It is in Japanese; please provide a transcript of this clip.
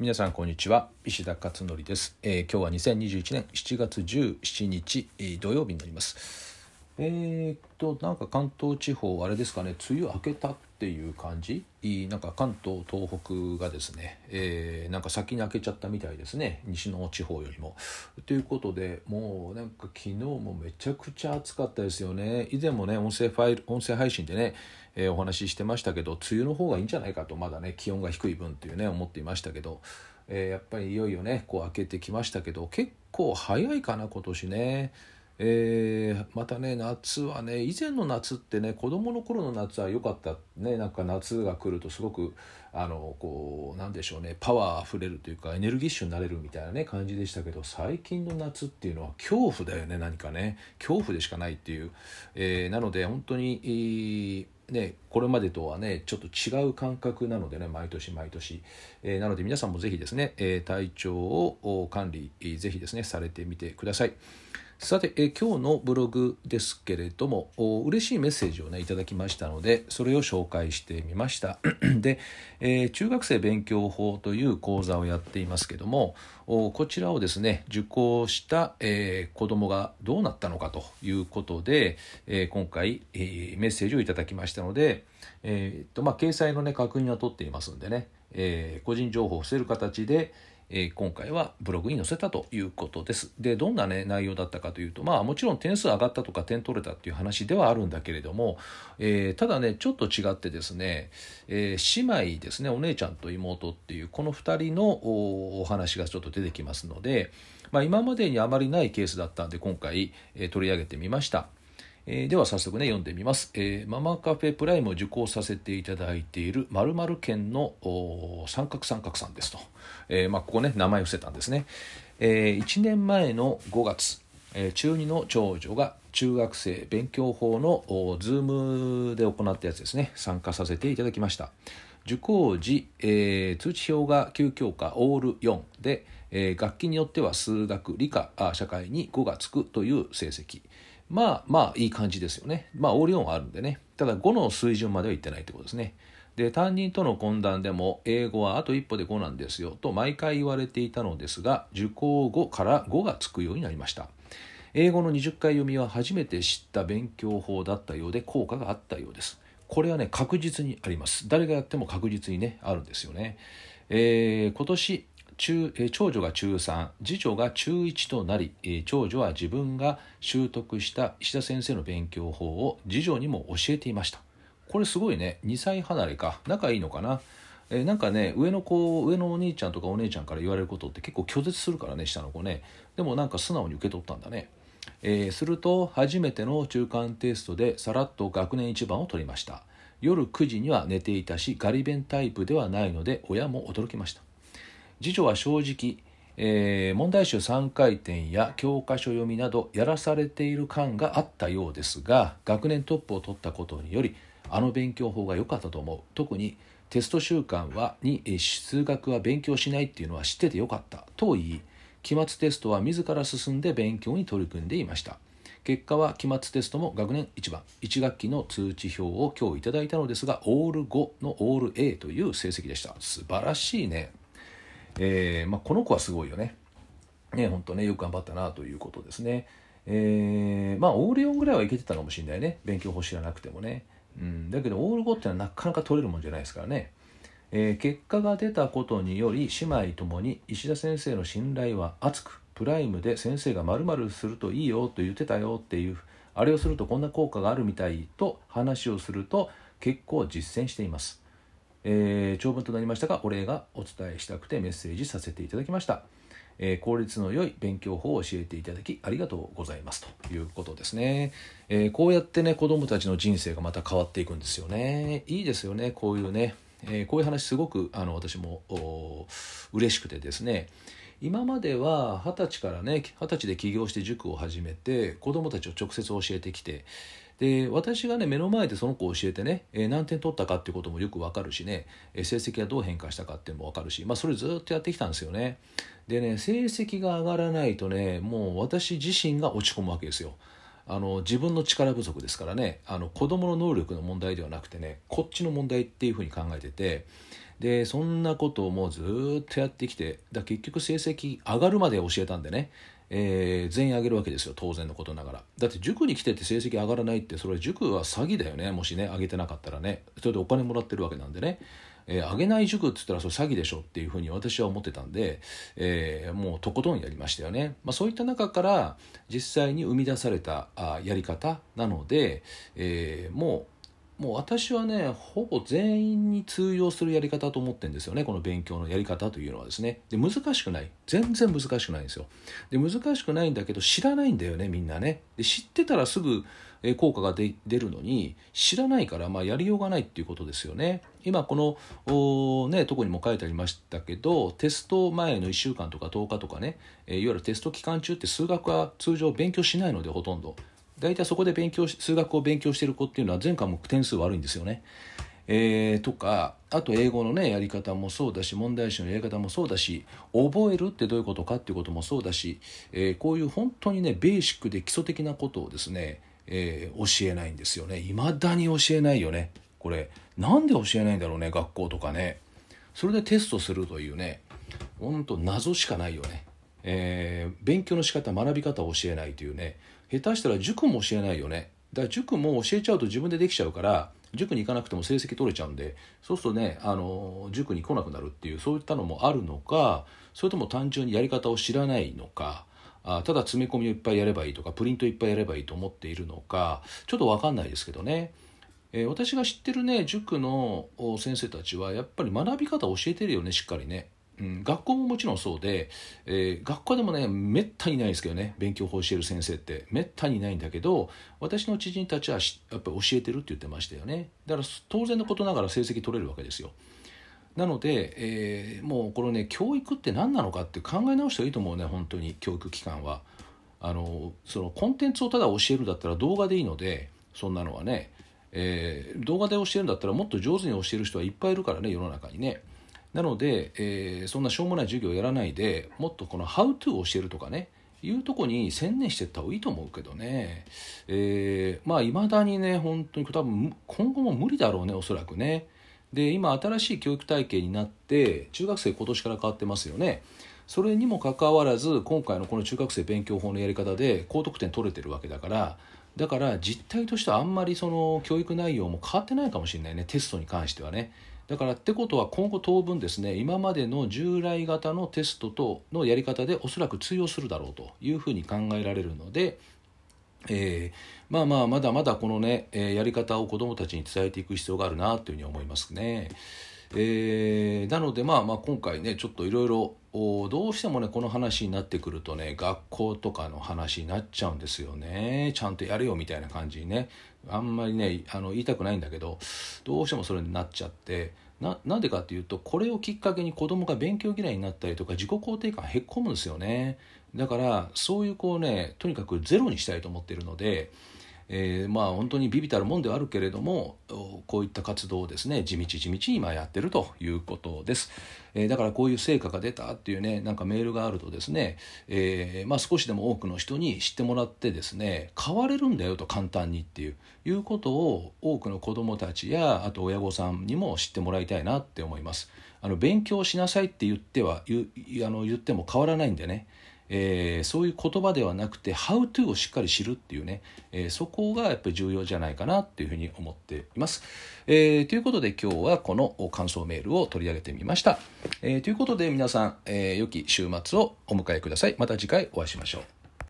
皆さんこんにちは。石田勝則です、えー今日は2021年7月17日、えー土曜日になります。えーっとなんか関東地方あれですかね梅雨明けたっていう感じ？なんか関東東北がですね、えーなんか先に明けちゃったみたいですね。西の地方よりも。ということでもうなんか昨日もめちゃくちゃ暑かったですよね。以前もね音声ファイル音声配信でねえーお話ししてましたけど梅雨の方がいいんじゃないかとまだね気温が低い分っていうね思っていましたけど、えーやっぱりいよいよねこう明けてきましたけど結構早いかな今年ね。えーまたね夏はね以前の夏ってね子供の頃の夏は良かったね。なんか夏が来るとすごくあのこうなんでしょうねパワーあふれるというかエネルギッシュになれるみたいなね感じでしたけど最近の夏っていうのは恐怖だよね何かね。恐怖でしかないっていう、えーなので本当に、えーね、これまでとはねちょっと違う感覚なのでね毎年毎年、えーなので皆さんもぜひですね、え体調を管理えーぜひですねされてみてください。さて、え今日のブログですけれどもお嬉しいメッセージをねいただきましたのでそれを紹介してみました。で、えー中学生勉強法という講座をやっていますけどもこちらをですね受講した、えー子どもがどうなったのかということで、えー今回、えーメッセージをいただきましたので、えーっとまあ、掲載の、ね、確認は取っていますんでね、え個人情報を伏せる形で、えー今回はブログに載せたということです。でどんな、ね、内容だったかというとまあもちろん点数上がったとか点取れたっていう話ではあるんだけれども、えーただねちょっと違ってですね、えー姉妹ですねお姉ちゃんと妹っていうこの2人のお話がちょっと出てきますので、まあ、今までにあまりないケースだったんで今回、え取り上げてみました。えーでは早速ね読んでみます、えーママカフェプライムを受講させていただいている〇〇県の三角三角さんですと、えーまあ、ここね名前を伏せたんですね、え1年前の5月、え中2の長女が中学生勉強法のお Zoom で行ったやつですね。参加させていただきました。受講時、え通知表が9教科オール4で、えー学期によっては数学理科社会に5がつくという成績。まあまあいい感じですよね。まあオール4はあるんでね。ただ5の水準まではいってないってことですね。で担任との懇談でも英語はあと一歩で5なんですよと毎回言われていたのですが受講後から5がつくようになりました。英語の20回読みは初めて知った勉強法だったようで効果があったようです。これはね確実にあります。誰がやっても確実にねあるんですよね、えー今年中え長女が中3次女が中1となり、え長女は自分が習得した石田先生の勉強法を次女にも教えていました。これすごいね。2歳離れか。仲いいのかな。えなんかね上の子上のお兄ちゃんとかお姉ちゃんから言われることって結構拒絶するからね下の子ね。でもなんか素直に受け取ったんだね、えーすると初めての中間テストでさらっと学年一番を取りました。夜9時には寝ていたしガリ勉タイプではないので親も驚きました。次女は正直、えー問題集3回転や教科書読みなどやらされている感があったようですが学年トップを取ったことによりあの勉強法が良かったと思う。特にテスト習慣はに数学は勉強しないっていうのは知っててよかった。と言い期末テストは自ら進んで勉強に取り組んでいました。結果は期末テストも学年1番。1学期の通知表を今日いただいたのですがオール5のオール A という成績でした。素晴らしいね。えーまあ、この子はすごいよね。ね本当ねよく頑張ったなということですね。えーまあオール4ぐらいはいけてたかもしれないね勉強法知らなくてもね。うん、だけどオール5ってのはなかなか取れるもんじゃないですからね。えー結果が出たことにより姉妹ともに石田先生の信頼は厚くプライムで先生が〇〇するといいよと言ってたよっていうあれをするとこんな効果があるみたいと話をすると結構実践しています。えー長文となりましたがお礼がお伝えしたくてメッセージさせていただきました、えー効率の良い勉強法を教えていただきありがとうございます。ということですね、えーこうやってね子どもたちの人生がまた変わっていくんですよね。いいですよねこういうね、えこういう話すごくあの私も嬉しくてですね。今までは二十歳からね二十歳で起業して塾を始めて子どもたちを直接教えてきてで私がね目の前でその子を教えてね、えー何点取ったかっていうこともよく分かるしね、えー成績がどう変化したかっていうのも分かるし、まあ、それずっとやってきたんですよね。でね成績が上がらないとねもう私自身が落ち込むわけですよ。あの自分の力不足ですからねあの子どもの能力の問題ではなくてねこっちの問題っていうふうに考えててでそんなことをもうずっとやってきてだ結局成績上がるまで教えたんでね、えー、全員上げるわけですよ当然のことながら。だって塾に来てて成績上がらないってそれは塾は詐欺だよねもしね上げてなかったらね。それでお金もらってるわけなんでね。えー、上げない塾っつったらそれ詐欺でしょっていうふうに私は思ってたんで、えー、もうとことんやりましたよね、まあ、そういった中から実際に生み出されたあやり方なので、えー、もうもう私はねほぼ全員に通用するやり方と思ってるんですよね。この勉強のやり方というのはですね。で難しくない。全然難しくないんですよ。で難しくないんだけど知らないんだよねみんなね。で知ってたらすぐ効果が出るのに知らないから、まあ、やりようがないっていうことですよね。今このねとこにも書いてありましたけどテスト前の1週間とか10日とかね。いわゆるテスト期間中って数学は通常勉強しないのでほとんど。大体そこで勉強し数学を勉強してる子っていうのは全科目点数悪いんですよね。えー、とかあと英語のねやり方もそうだし問題集のやり方もそうだし覚えるってどういうことかっていうこともそうだし、えー、こういう本当にねベーシックで基礎的なことをですね、えー、教えないんですよね。いまだに教えないよね。これなんで教えないんだろうね学校とかね。それでテストするというね本当謎しかないよね、えー、勉強の仕方学び方を教えないというね。下手したら塾も教えないよねだから塾も教えちゃうと自分でできちゃうから塾に行かなくても成績取れちゃうんでそうするとねあの塾に来なくなるっていうそういったのもあるのかそれとも単純にやり方を知らないのかあただ詰め込みをいっぱいやればいいとかプリントいっぱいやればいいと思っているのかちょっと分かんないですけどね、えー、私が知ってるね塾の先生たちはやっぱり学び方を教えてるよねしっかりね。うん、学校ももちろんそうで、えー、学校でもねめったにないですけどね勉強法教える先生って。めったにないんだけど私の知人たちはやっぱり教えてるって言ってましたよね。だから当然のことながら成績取れるわけですよ。なので、えー、もうこれね教育って何なのかって考え直したらいいと思うね本当に教育機関は。あのそのコンテンツをただ教えるだったら動画でいいのでそんなのはね、えー、動画で教えるんだったらもっと上手に教える人はいっぱいいるからね世の中にね。なので、えー、そんなしょうもない授業をやらないでもっとこの「How to」を教えるとかねいうとこに専念していった方がいいと思うけどね、えー、まあいまだにね本当に多分今後も無理だろうねおそらくね。で今新しい教育体系になって中学生今年から変わってますよね。それにもかかわらず今回のこの中学生勉強法のやり方で高得点取れてるわけだからだから実態としてはあんまりその教育内容も変わってないかもしれないねテストに関してはね。だからってことは今後当分ですね今までの従来型のテストとのやり方でおそらく通用するだろうというふうに考えられるので、えー、まあまあまだまだこのね、え、やり方を子どもたちに伝えていく必要があるなというふうに思いますね。えー、なのでまあまあ今回ねちょっといろいろどうしてもねこの話になってくるとね学校とかの話になっちゃうんですよね。ちゃんとやれよみたいな感じにね。あんまりねあの言いたくないんだけどどうしてもそれになっちゃって。ななんでかっていうとこれをきっかけに子供が勉強嫌いになったりとか自己肯定感へっこむんですよね。だからそういうこうねとにかくゼロにしたいと思ってるのでえー、まあ本当にビビたるもんではあるけれどもこういった活動をですね地道地道に今やってるということです、えー、だからこういう成果が出たっていうねなんかメールがあるとですね、えー、まあ、少しでも多くの人に知ってもらってですね変われるんだよと簡単にっていういうことを多くの子どもたちやあと親御さんにも知ってもらいたいなって思います。あの勉強しなさいって言っては言あの言っても変わらないんでね。えー、そういう言葉ではなくて「How to」をしっかり知るっていうね、えー、そこがやっぱり重要じゃないかなっていうふうに思っています。えー、ということで今日はこの感想メールを取り上げてみました。えということで皆さん、え良き週末をお迎えください。また次回お会いしましょう。